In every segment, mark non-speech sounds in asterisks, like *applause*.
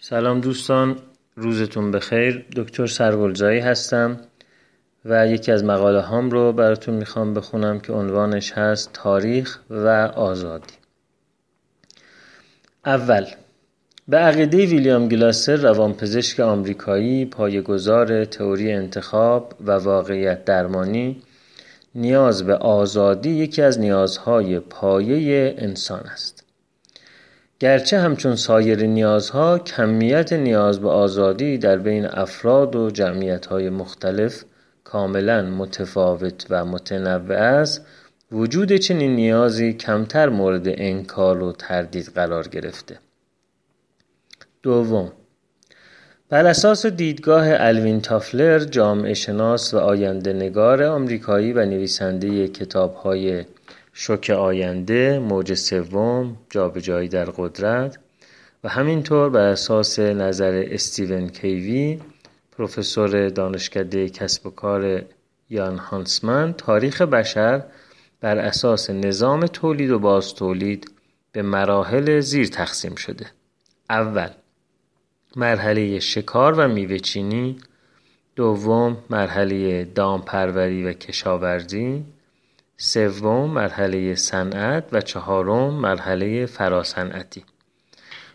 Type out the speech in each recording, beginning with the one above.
سلام دوستان روزتون بخیر. دکتر سرگلزایی هستم و یکی از مقاله هام رو براتون می‌خوام بخونم که عنوانش هست تاریخ و آزادی. اول به عقیده ویلیام گلاسر روانپزشک آمریکایی پایه‌گذار تئوری انتخاب و واقعیت درمانی نیاز به آزادی یکی از نیازهای پایه انسان است. گرچه همچون سایر نیازها کمیت نیاز به آزادی در بین افراد و جمعیتهای مختلف کاملا متفاوت و متنوع است وجود چنین نیازی کمتر مورد انکار و تردید قرار گرفته. دوم بر اساس دیدگاه الوین تافلر جامعه شناس و آینده نگار آمریکایی و نویسنده کتاب های شوک آینده موج سوم جابجایی در قدرت و همینطور بر اساس نظر استیون کیوی پروفسور دانشکده کسب و کار یان هانسمن تاریخ بشر بر اساس نظام تولید و باز تولید به مراحل زیر تقسیم شده. اول مرحله شکار و میوه چینی دوم مرحله دامپروری و کشاورزی سوم مرحله صنعت و چهارم مرحله فراصنعتی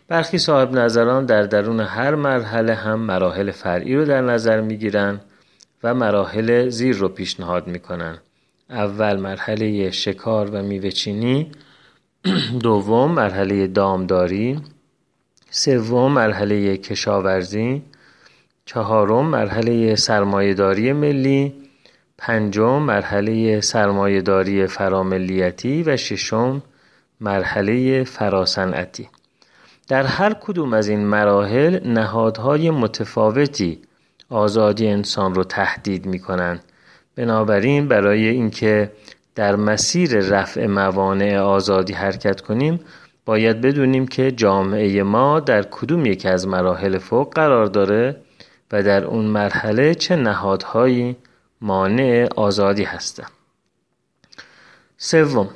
برخی صاحب نظران در درون هر مرحله هم مراحل فرعی رو در نظر می‌گیرن و مراحل زیر رو پیشنهاد می‌کنن. اول مرحله شکار و میوه چینی *clears throat* دوم مرحله دامداری سوم مرحله کشاورزی چهارم مرحله سرمایهداری ملی پنجم مرحله سرمایهداری فراملیتی و ششم مرحله فراصنعتی در هر کدوم از این مراحل نهادهای متفاوتی آزادی انسان رو تهدید می کنند بنابراین برای اینکه در مسیر رفع موانع آزادی حرکت کنیم باید بدونیم که جامعه ما در کدوم یک از مراحل فوق قرار داره و در اون مرحله چه نهادهایی مانع آزادی هستند. سوم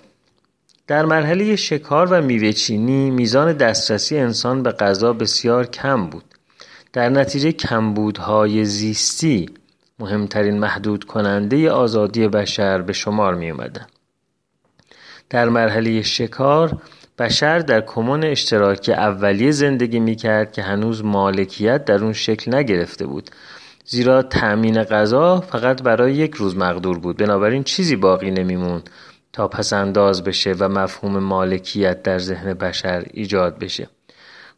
در مرحله شکار و میوهچینی میزان دسترسی انسان به غذا بسیار کم بود در نتیجه کمبودهای زیستی مهمترین محدود کننده آزادی بشر به شمار می اومدن. در مرحله شکار بشر در کمون اشتراکی اولیه زندگی می کرد که هنوز مالکیت در اون شکل نگرفته بود زیرا تأمین غذا فقط برای یک روز مقدور بود. بنابراین چیزی باقی نمیمون تا پسنداز بشه و مفهوم مالکیت در ذهن بشر ایجاد بشه.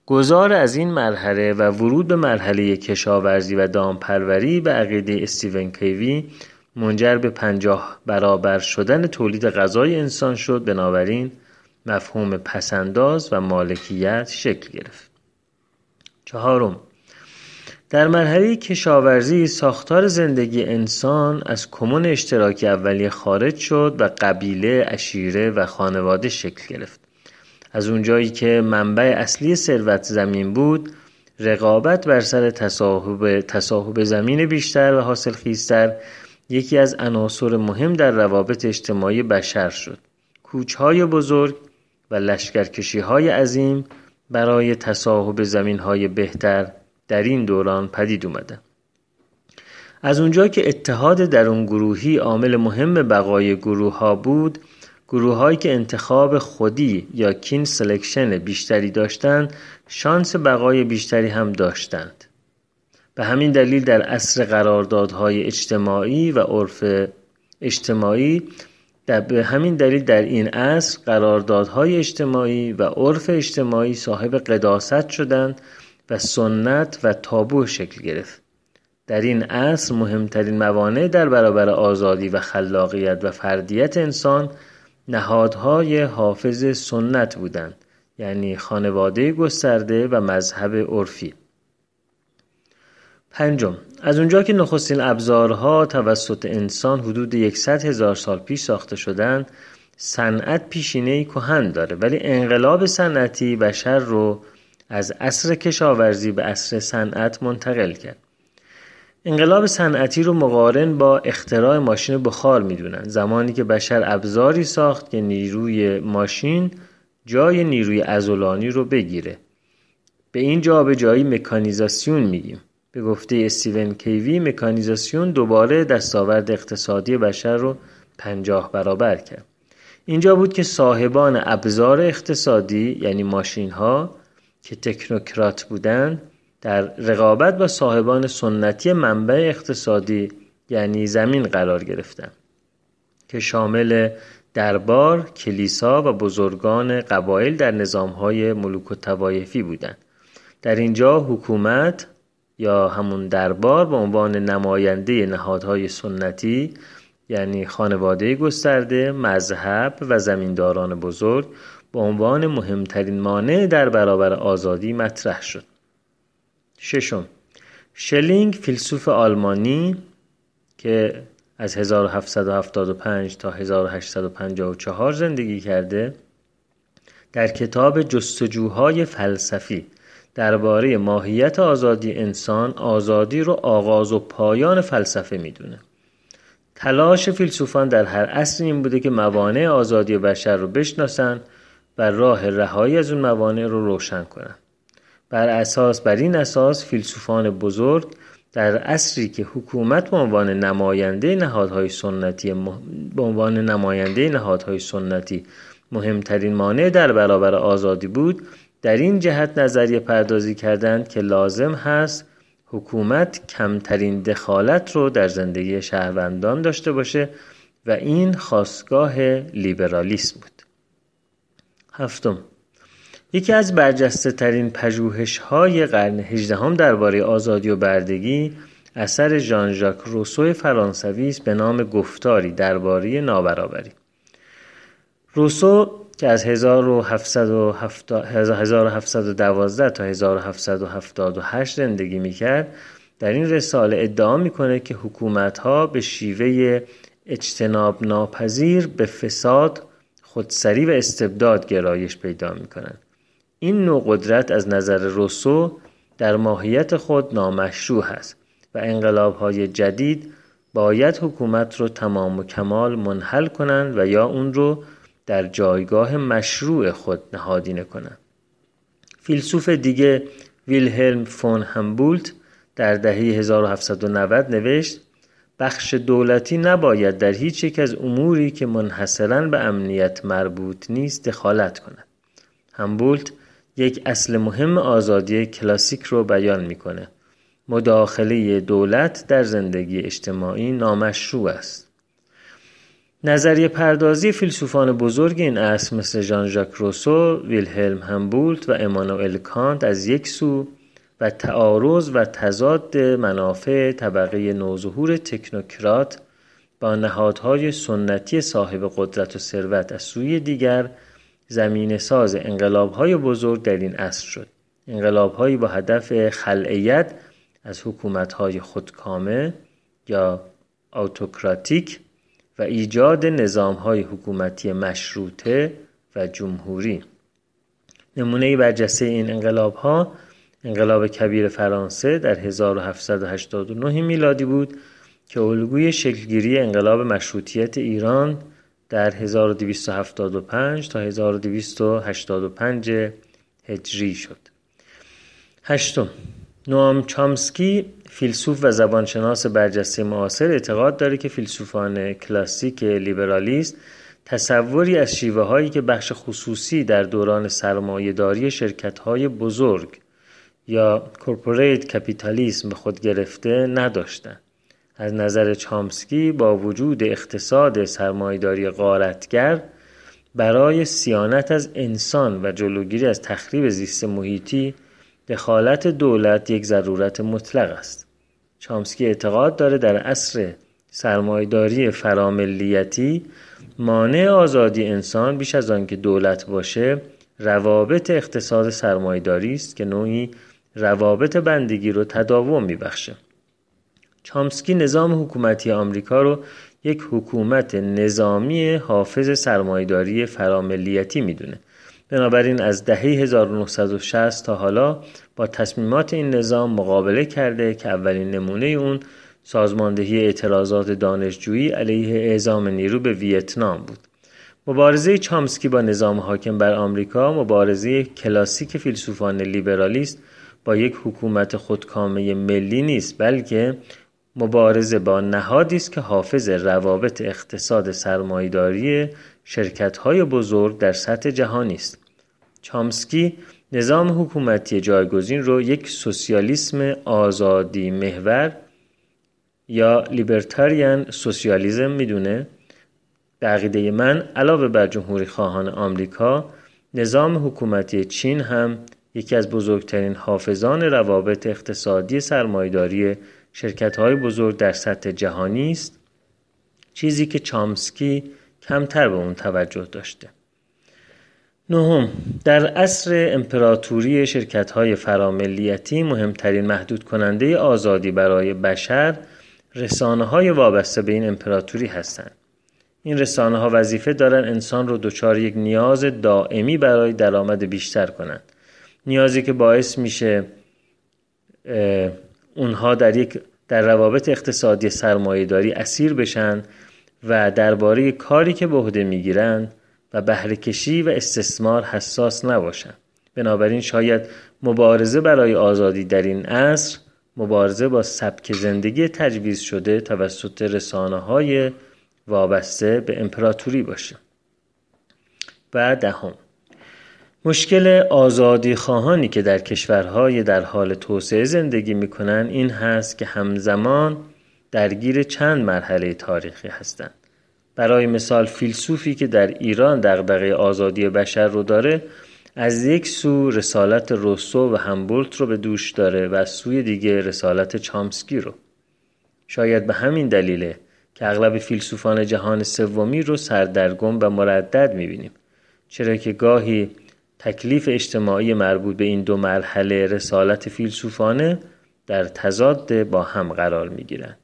گذار از این مرحله و ورود به مرحله کشاورزی و دامپروری به عقیده استیون کیوی منجر به پنجاه برابر شدن تولید غذای انسان شد. بنابراین مفهوم پسنداز و مالکیت شکل گرفت. چهارم در مرحله کشاورزی ساختار زندگی انسان از کمون اشتراکی اولیه خارج شد و قبیله، اشیره و خانواده شکل گرفت. از اونجایی که منبع اصلی ثروت زمین بود، رقابت بر سر تصاحب, تصاحب زمین بیشتر و حاصل خیزتر یکی از عناصر مهم در روابط اجتماعی بشر شد. کوچهای بزرگ و لشکرکشی های عظیم برای تصاحب زمین های بهتر در این دوران پدید اومدن از اونجا که اتحاد درون گروهی عامل مهم بقای گروه ها بود گروه هایی که انتخاب خودی یا kin selection بیشتری داشتند شانس بقای بیشتری هم داشتند. به همین دلیل در عصر قراردادهای اجتماعی و عرف اجتماعی در به همین دلیل در این عصر قراردادهای اجتماعی و عرف اجتماعی صاحب قداست شدند و سنت و تابو شکل گرفت. در این عصر مهمترین موانع در برابر آزادی و خلاقیت و فردیت انسان نهادهای حافظ سنت بودند یعنی خانواده گسترده و مذهب عرفی. پنجم از اونجا که نخستین ابزارها توسط انسان حدود یکصد هزار سال پیش ساخته شدند صنعت پیشینه کهن داره ولی انقلاب صنعتی بشر رو از عصر کشاورزی به عصر صنعت منتقل کرد. انقلاب صنعتی رو مقارن با اختراع ماشین بخار می‌دونن. زمانی که بشر ابزاری ساخت که نیروی ماشین جای نیروی ازولانی رو بگیره. به به این جابجایی مکانیزاسیون میگیم. به گفته استیون کیوی مکانیزاسیون دوباره دستاورد اقتصادی بشر رو پنجاه برابر کرد. اینجا بود که صاحبان ابزار اقتصادی یعنی ماشین ها که تکنوکرات بودند در رقابت با صاحبان سنتی منبع اقتصادی یعنی زمین قرار گرفتند که شامل دربار، کلیسا و بزرگان قبایل در نظامهای ملوک و توایفی بودند. در اینجا حکومت یا همون دربار به عنوان نماینده نهادهای سنتی یعنی خانواده گسترده، مذهب و زمینداران بزرگ به عنوان مهمترین مانع در برابر آزادی مطرح شد. ششم شلینگ فیلسوف آلمانی که از 1775 تا 1854 زندگی کرده در کتاب جستجوهای فلسفی درباره ماهیت آزادی انسان آزادی رو آغاز و پایان فلسفه می‌دونه تلاش فیلسوفان در هر عصر این بوده که موانع آزادی بشر رو بشناسن و راه رهایی از اون موانع رو روشن کنن. بر اساس بر این اساس فیلسوفان بزرگ در عصری که حکومت به عنوان نماینده نهادهای سنتی به عنوان نماینده نهادهای سنتی مهمترین مانع در برابر آزادی بود در این جهت نظریه پردازی کردند که لازم هست حکومت کمترین دخالت رو در زندگی شهروندان داشته باشه و این خواستگاه لیبرالیسم بود. هفتم. یکی از برجسته ترین پژوهش های قرن هجدهم درباره آزادی و بردگی اثر ژان ژاک روسو فرانسوی است به نام گفتاری درباره نابرابری. روسو که از 1712 تا 1778 زندگی می‌کرد در این رساله ادعا می‌کنه که حکومت ها به شیوه اجتناب ناپذیر به فساد خودسری و استبداد گرایش پیدا می‌کنند این نوع قدرت از نظر روسو در ماهیت خود نامشروع است و انقلاب های جدید باید حکومت رو تمام و کمال منحل کنند و یا اون رو در جایگاه مشروع خود نهادینه کنند. فیلسوف دیگه ویلهلم فون همبولت در دهه 1790 نوشت بخش دولتی نباید در هیچ یک از اموری که منحصرا به امنیت مربوط نیست دخالت کند. همبولت یک اصل مهم آزادی کلاسیک رو بیان می‌کنه. مداخله دولت در زندگی اجتماعی نامشروع است. نظریه پردازی فیلسوفان بزرگ این اصل مثل ژان ژاک روسو، ویلهلم همبولت و امانوئل کانت از یک سو و تعارض و تضاد منافع طبقه نوظهور تکنوکرات با نهادهای سنتی صاحب قدرت و ثروت از سوی دیگر زمین ساز انقلاب های بزرگ در این عصر شد. انقلاب هایی با هدف خلعیت از حکومت های خودکامه یا autoکراتیک و ایجاد نظام های حکومتی مشروطه و جمهوری. نمونه برجسته این انقلاب ها انقلاب کبیر فرانسه در 1789 میلادی بود که الگوی شکلگیری انقلاب مشروطیت ایران در 1275 تا 1285 هجری شد. هشتم نوام چامسکی فیلسوف و زبانشناس برجسته معاصر اعتقاد داره که فیلسوفان کلاسیک لیبرالیست تصوری از شیوه هایی که بخش خصوصی در دوران سرمایهداری شرکت های بزرگ یا کورپوریت کپیتالیسم به خود گرفته نداشتند از نظر چامسکی با وجود اقتصاد سرمایداری غارتگر برای سیانت از انسان و جلوگیری از تخریب زیست محیطی دخالت دولت یک ضرورت مطلق است. چامسکی اعتقاد داره در عصر سرمایداری فراملیتی مانع آزادی انسان بیش از آنکه دولت باشه روابط اقتصاد سرمایداری است که نوعی روابط بندگی رو تداوم میبخشه. چامسکی نظام حکومتی آمریکا رو یک حکومت نظامی حافظ سرمایداری فراملیتی می‌دونه بنابراین از دهه 1960 تا حالا با تصمیمات این نظام مقابله کرده که اولین نمونه اون سازماندهی اعتراضات دانشجویی علیه اعزام نیرو به ویتنام بود مبارزه چامسکی با نظام حاکم بر آمریکا مبارزه کلاسیک فیلسوفان لیبرالیست با یک حکومت خودکامه ملی نیست بلکه مبارزه با نهادی است که حافظ روابط اقتصاد سرمایداری شرکت‌های بزرگ در سطح جهانی است. چامسکی نظام حکومتی جایگزین رو یک سوسیالیسم آزادی محور یا لیبرتاریان سوسیالیزم می‌دونه. به عقیده من علاوه بر جمهوری خواهان آمریکا نظام حکومتی چین هم یکی از بزرگترین حافظان روابط اقتصادی سرمایداری شرکت های بزرگ در سطح جهانی است چیزی که چامسکی کمتر به اون توجه داشته. نهم در عصر امپراتوری شرکت های فراملیتی مهمترین محدود کننده آزادی برای بشر رسانه های وابسته به این امپراتوری هستند. این رسانه ها وظیفه دارن انسان رو دچار یک نیاز دائمی برای درآمد بیشتر کنند. نیازی که باعث میشه اونها در یک در روابط اقتصادی سرمایهداری اسیر بشن و درباره کاری که به عهده می‌گیرند و بهره کشی و استثمار حساس نباشند بنابراین شاید مبارزه برای آزادی در این عصر مبارزه با سبک زندگی تجویز شده توسط رسانه های وابسته به امپراتوری باشه. و دهم مشکل آزادی خواهانی که در کشورهای در حال توسعه زندگی می‌کنن این هست که همزمان درگیر چند مرحله تاریخی هستند. برای مثال فیلسوفی که در ایران دغدغه آزادی بشر رو داره از یک سو رسالت روسو و همبولت رو به دوش داره و از سوی دیگه رسالت چامسکی رو. شاید به همین دلیله که اغلب فیلسوفان جهان سومی رو سردرگم و مردد می‌بینیم. چرا که گاهی تکلیف اجتماعی مربوط به این دو مرحله رسالت فیلسوفانه در تضاد با هم قرار می‌گیرند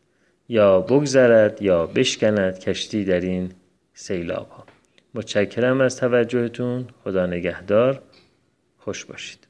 یا بگذرد یا بشکند کشتی در این سیلاب ها متشکرم از توجهتون. خدا نگهدار. خوش باشید.